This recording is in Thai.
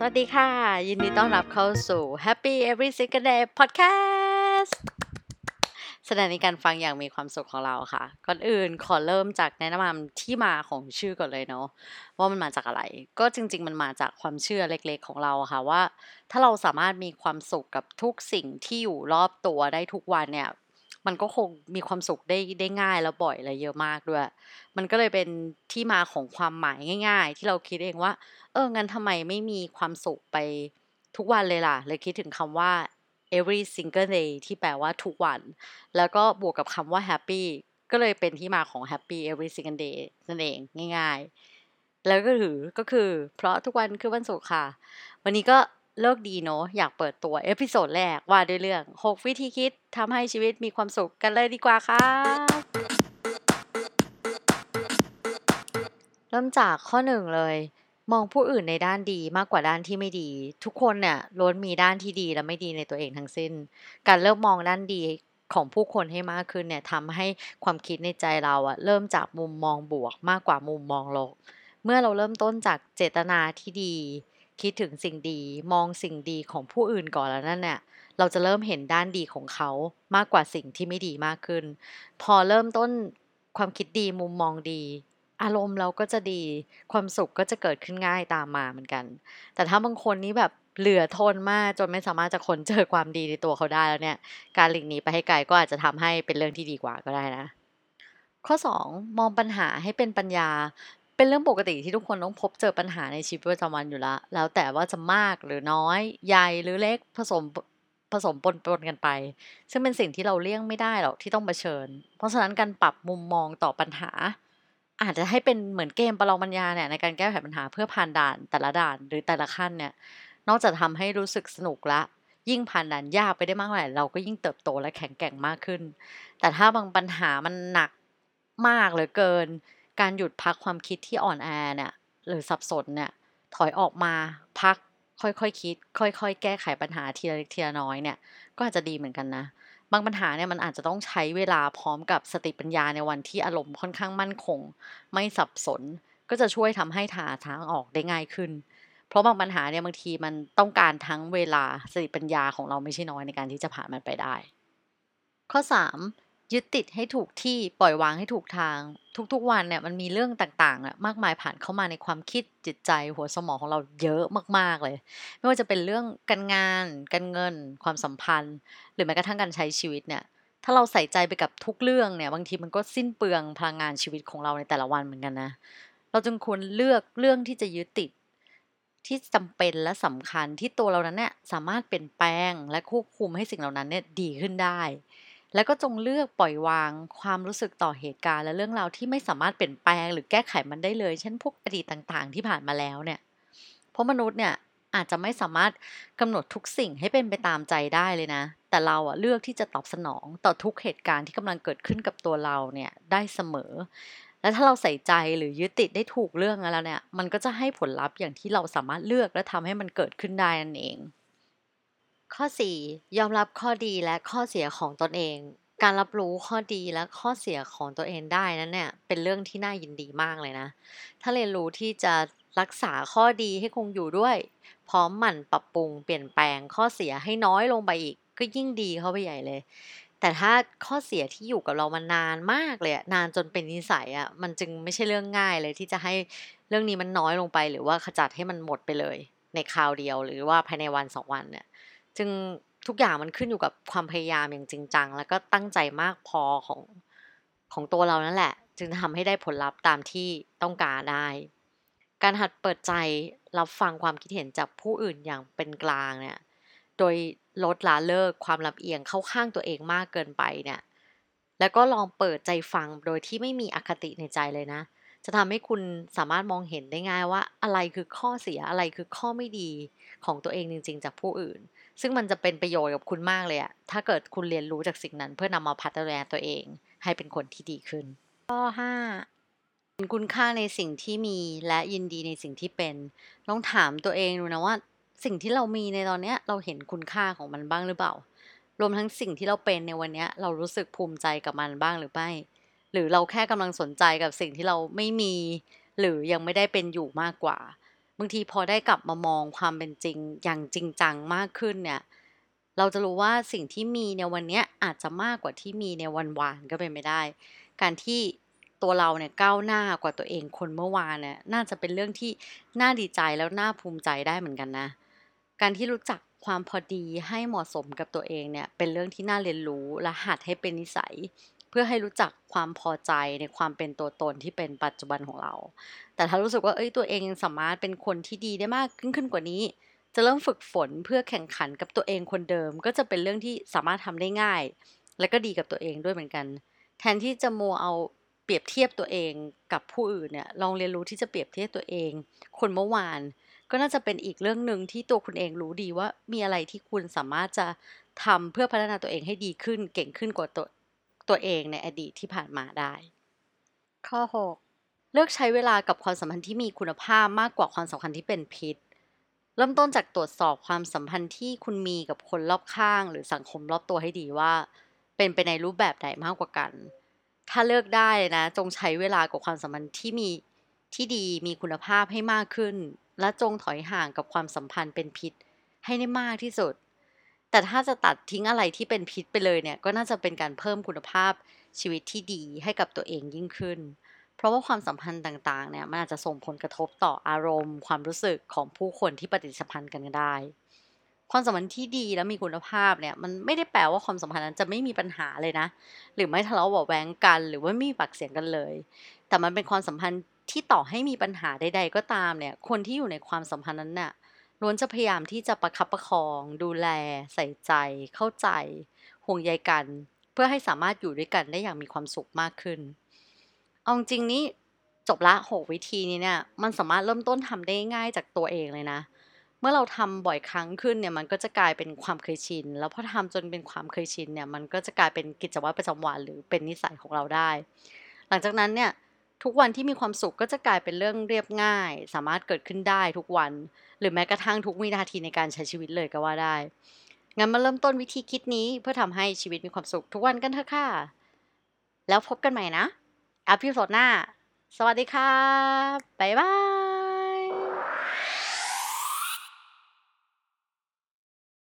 สวัสดีค่ะ ยินดีต้อนรับเข้าสู่ Happy Every Single Day Podcast แสดงในการฟังอย่างมีความสุขของเราค่ะ ก่อนอื่นขอเริ่มจากแนะนำที่มาของชื่อก่อนเลยเนาะว่ามันมาจากอะไร ก็จริง ๆ มันมาจากความเชื่อเล็ก ๆ ของเราค่ะว่า ถ้าเราสามารถมีความสุขกับทุกสิ่งที่อยู่รอบตัวได้ทุกวันเนี่ย มันก็คงมีความสุขได้ได้ง่ายแล้วบ่อยและเยอะมากด้วย มันก็เลยเป็นที่มาของความหมายง่าย ๆ ที่เราคิดเองว่า เอองั้นทำไมไม่มีความสุขไปทุกวันเลยล่ะ เลยคิดถึงคำว่า every single day ที่แปลว่าทุกวัน แล้วก็บวกกับคำว่า happy ก็เลยเป็นที่มาของ happy every single day นั่นเองง่าย ๆ แล้วก็ถือก็คือ เพราะทุกวันคือวันศุกร์ค่ะ วันนี้ก็ ฤกษ์ดีเนาะอยากเปิดตัว episode แรกว่าด้วยเรื่อง 6 วิธีคิดทำให้ชีวิตมีความสุขกันเลยดีกว่าค่ะ เริ่มจากข้อหนึ่งเลย มองผู้อื่นในด้านดีมากกว่าด้านที่ไม่ดี ทุกคนเนี่ยล้วนมีด้านที่ดีและไม่ดีในตัวเองทั้งสิ้น การเริ่มมองด้านดีของผู้คนให้มากขึ้นเนี่ยทำให้ความคิดในใจเราอะเริ่มจากมุมมองบวกมากกว่ามุมมองลบเมื่อเราเริ่มต้นจากเจตนาที่ดี คิดถึงสิ่งดีมองสิ่งดีของผู้อื่นก่อนแล้วนั่นเนี่ยเราจะเริ่มเห็นด้านดีของเขามากกว่าสิ่งที่ไม่ดีมากขึ้น พอเริ่มต้นความคิดดีมุมมองดี อารมณ์เราก็จะดี ความสุขก็จะเกิดขึ้นง่ายตามมาเหมือนกัน แต่ถ้าบางคนนี้แบบเหลือทนมากจนไม่สามารถจะคนเจอความดีในตัวเขาได้แล้วเนี่ย การหลีกหนีไปให้ไกลก็อาจจะทำให้เป็นเรื่องที่ดีกว่าก็ได้นะ ข้อ 2 มองปัญหาให้เป็นปัญญา เป็นเรื่องปกติที่ทุกคนต้องพบเจอปัญหาในชีวิตประจำวันอยู่แล้ว แล้วแต่ว่าจะมากหรือน้อย ใหญ่หรือเล็กผสมผสมปนปนกันไป ซึ่งเป็นสิ่งที่เราเลี่ยงไม่ได้หรอกที่ต้องเผชิญ เพราะฉะนั้นการปรับมุมมองต่อปัญหา อาจจะให้เป็นเหมือนเกมประลองปัญญาเนี่ยในการแก้ไขปัญหาเพื่อผ่านด่านแต่ละด่านหรือแต่ละขั้นเนี่ย นอกจากทำให้รู้สึกสนุกละยิ่งผ่านด่านยากไปได้มากเท่าไหร่เราก็ยิ่งเติบโตและแข็งแกร่งมากขึ้น แต่ถ้าบางปัญหามันหนักมากเหลือเกิน การหยุดพักความคิดที่อ่อนแอเนี่ยหรือสับสนเนี่ยถอยออกมาพักค่อยๆคคิด ค่อยๆ แก้ไขปัญหาทีละเล็กทีละน้อยเนี่ยก็อาจจะดีเหมือนกันนะ บางปัญหาเนี่ยมันอาจจะต้องใช้เวลาพร้อมกับสติปัญญาในวันที่อารมณ์ค่อนข้างมั่นคง ไม่สับสน ก็จะช่วยทำให้หาทางออกได้ง่ายขึ้น เพราะบางปัญหาเนี่ยบางทีมันต้องการทั้งเวลาสติปัญญาของเราไม่ใช่น้อยในการที่จะผ่านมันไปได้ ข้อ 3 ยึดติดให้ถูกที่ปล่อยวางให้ถูกทาง ทุกๆวันเนี่ยมันมีเรื่องต่างๆอะมากมายผ่านเข้ามาในความคิดจิตใจหัวสมองของเราเยอะมากๆเลย ไม่ว่าจะเป็นเรื่องการงาน การเงิน ความสัมพันธ์ หรือแม้กระทั่งการใช้ชีวิตเนี่ย ถ้าเราใส่ใจไปกับทุกเรื่องเนี่ย บางทีมันก็สิ้นเปลืองพลังงานชีวิตของเราในแต่ละวันเหมือนกันนะ เราจึงควรเลือกเรื่องที่จะยึดติดที่จำเป็นและสำคัญที่ตัวเรานั้นเนี่ยสามารถเปลี่ยนแปลงและควบคุมให้สิ่งเหล่านั้นเนี่ยดีขึ้นได้ แล้วก็จงเลือกปล่อยวางความรู้สึกต่อเหตุการณ์ และเรื่องราวที่ไม่สามารถเปลี่ยนแปลง หรือแก้ไขมันได้เลย เช่นพวกอดีตต่างๆ ที่ผ่านมาแล้วเนี่ย เพราะมนุษย์เนี่ยอาจจะไม่สามารถกำหนดทุกสิ่งให้เป็นไปตามใจได้เลยนะ แต่เราอะเลือกที่จะตอบสนองต่อทุกเหตุการณ์ที่กำลังเกิดขึ้นกับตัวเราเนี่ยได้เสมอ และถ้าเราใส่ใจหรือยึดติดได้ถูกเรื่องแล้วเนี่ย มันก็จะให้ผลลัพธ์อย่างที่เราสามารถเลือกและทำให้มันเกิดขึ้นได้นั่นเอง ข้อ 4 ยอมรับข้อดีและข้อเสียของตนเอง การรับรู้ข้อดีและข้อเสียของตัวเองได้นั้นเนี่ยเป็นเรื่องที่น่ายินดีมากเลยนะ ถ้าเรียนรู้ที่จะรักษาข้อดีให้คงอยู่ด้วย พร้อมหมั่นปรับปรุงเปลี่ยนแปลงข้อเสียให้น้อยลงไปอีก ก็ยิ่งดีเข้าไปใหญ่เลย แต่ถ้าข้อเสียที่อยู่กับเรามานานมากเลยนานจนเป็นนิสัยอะมันจึงไม่ใช่เรื่องง่ายเลยที่จะให้เรื่องนี้มันน้อยลงไป หรือว่าขจัดให้มันหมดไปเลย ในคราวเดียวหรือว่าภายในวันสองวันเนี่ย จึงทุกอย่างมันขึ้นอยู่กับความพยายามอย่างจริงจัง แล้วก็ตั้งใจมากพอของของตัวเรานั่นแหละ จึงทำให้ได้ผลลัพธ์ตามที่ต้องการได้ การหัดเปิดใจรับฟังความคิดเห็นจากผู้อื่นอย่างเป็นกลางเนี่ยโดยลดละเลิกความลำเอียงเข้าข้างตัวเองมากเกินไปเนี่ยแล้วก็ลองเปิดใจฟังโดยที่ไม่มีอคติในใจเลยนะ จะทำให้คุณสามารถมองเห็นได้ง่ายว่า อะไรคือข้อเสียอะไรคือข้อไม่ดีของตัวเองจริง ๆ จากผู้อื่น ซึ่งมันจะเป็นประโยชน์กับคุณมากเลยอะถ้าเกิดคุณเรียนรู้จากสิ่งนั้น เพื่อนำมาพัฒนาตัวเอง ให้เป็นคนที่ดีขึ้น ข้อ5เห็นคุณค่าในสิ่งที่มีและยินดีในสิ่งที่เป็นลองถามตัวเองดูนะว่า สิ่งที่เรามีในตอนเนี้ยเราเห็นคุณค่าของมันบ้างหรือเปล่า รวมทั้งสิ่งที่เราเป็นในวันเนี้ย เรารู้สึกภูมิใจกับมันบ้างหรือไม่ หรือเราแค่กำลังสนใจกับสิ่งที่เราไม่มี หรือยังไม่ได้เป็นอยู่มากกว่า บางทีพอได้กลับมามองความเป็นจริงอย่างจริงจังมากขึ้นเนี่ย เราจะรู้ว่าสิ่งที่มีในวันนี้อาจจะมากกว่าที่มีในวันวานก็เป็นไม่ได้ การที่ตัวเราเนี่ยก้าวหน้ากว่าตัวเองคนเมื่อวานเนี่ยน่าจะเป็นเรื่องที่น่าดีใจแล้วน่าภูมิใจได้เหมือนกันนะ การที่รู้จักความพอดีให้เหมาะสมกับตัวเองเนี่ยเป็นเรื่องที่น่าเรียนรู้และหัดให้เป็นนิสัย เพื่อให้รู้จักความพอใจในความเป็นตัวตนที่เป็นปัจจุบันของเรา แต่ถ้ารู้สึกว่าเอ้ยตัวเองสามารถเป็นคนที่ดีได้มากขึ้นขึ้นกว่านี้ จะเริ่มฝึกฝนเพื่อแข่งขันกับตัวเองคนเดิม ก็จะเป็นเรื่องที่สามารถทำได้ง่าย และก็ดีกับตัวเองด้วยเหมือนกัน แทนที่จะมัวเอาเปรียบเทียบตัวเองกับผู้อื่นเนี่ยลองเรียนรู้ที่จะเปรียบเทียบตัวเอง คนเมื่อวานก็น่าจะเป็นอีกเรื่องหนึ่งที่ตัวคุณเองรู้ดีว่ามีอะไรที่คุณสามารถจะทำเพื่อพัฒนาตัวเองให้ดีขึ้นเก่งขึ้นกว่าตัว ตัวเองในอดีตที่ผ่านมาได้ ข้อ 6 เลือกใช้เวลากับความสัมพันธ์ที่มีคุณภาพมากกว่าความสัมพันธ์ที่เป็นพิษ เริ่มต้นจากตรวจสอบความสัมพันธ์ที่คุณมีกับคนรอบข้าง หรือสังคมรอบตัวให้ดีว่า เป็นไปในรูปแบบไหนมากกว่ากัน ถ้าเลือกได้นะ จงใช้เวลากับความสัมพันธ์ที่มีที่ดีมีคุณภาพให้มากขึ้น และจงถอยห่างกับความสัมพันธ์เป็นพิษให้ได้มากที่สุด แต่ถ้าจะตัดทิ้งอะไรที่เป็นพิษไปเลยเนี่ย ก็น่าจะเป็นการเพิ่มคุณภาพชีวิตที่ดีให้กับตัวเองยิ่งขึ้น เพราะว่าความสัมพันธ์ต่างๆ เนี่ย มันอาจจะส่งผลกระทบต่ออารมณ์ ความรู้สึกของผู้คนที่ปฏิสัมพันธ์กันได้ ความสัมพันธ์ที่ดีและมีคุณภาพเนี่ย มันไม่ได้แปลว่าความสัมพันธ์นั้นจะไม่มีปัญหาเลยนะ หรือไม่ทะเลาะเบาะแวงกัน หรือว่าไม่มีปากเสียงกันเลย แต่มันเป็นความสัมพันธ์ที่ต่อให้มีปัญหาใด ๆ ก็ตามเนี่ย คนที่อยู่ในความสัมพันธ์นั้นเนี่ย ล้วนจะพยายามที่จะประคับประคอง ดูแล ใส่ใจ เข้าใจ ห่วงใยกัน เพื่อให้สามารถอยู่ด้วยกันได้อย่างมีความสุขมากขึ้น เอาจริงนี้จบละหกวิธีนี้เนี่ยมันสามารถเริ่มต้นทำได้ง่ายจากตัวเองเลยนะ เมื่อเราทำบ่อยครั้งขึ้นเนี่ยมันก็จะกลายเป็นความเคยชิน แล้วพอทำจนเป็นความเคยชินเนี่ยมันก็จะกลายเป็นกิจวัตรประจำวันหรือเป็นนิสัยของเราได้ หลังจากนั้นเนี่ย ทุกวันที่มีความสุขก็จะกลายเป็นเรื่องเรียบง่าย สามารถเกิดขึ้นได้ทุกวัน หรือแม้กระทั่งทุกวินาทีในการใช้ชีวิตเลยก็ว่าได้ งั้นมาเริ่มต้นวิธีคิดนี้เพื่อทำให้ชีวิตมีความสุขทุกวันกันเถอะค่ะ แล้วพบกันใหม่นะอพิโซดหน้า สวัสดีค่ะบ๊ายบาย